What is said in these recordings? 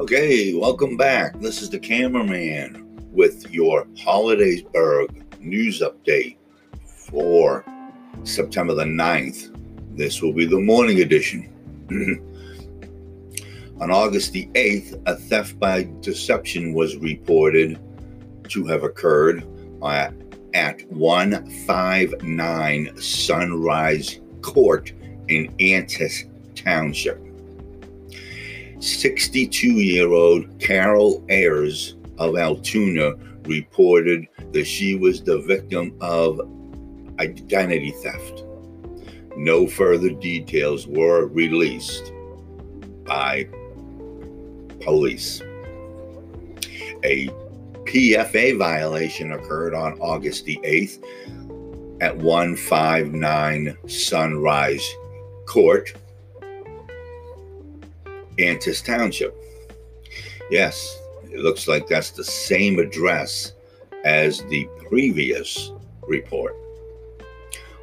Okay, welcome back. This is the cameraman with your Hollidaysburg news update for September the 9th. This will be the morning edition. On August the 8th, a theft by deception was reported to have occurred at, at 159 Sunrise Court in Antis Township. 62 year old Carol Ayers of Altoona reported that she was the victim of identity theft. No further details were released by police. A PFA violation occurred on August the 8th at 159 Sunrise Court Antis Township. Yes, it looks like that's the same address as the previous report.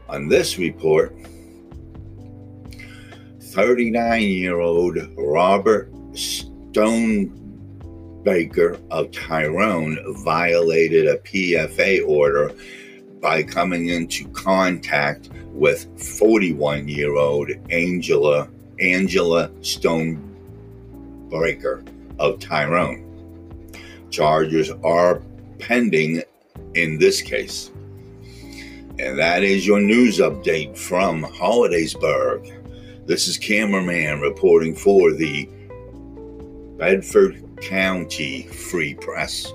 On this report, 39 year old Robert Stonebaker of Tyrone violated a PFA order by coming into contact with 41 year old Angela Angela Stone Breaker of Tyrone. Charges are pending in this case. And that is your news update from Hollidaysburg. This is Cameraman reporting for the Bedford County Free Press.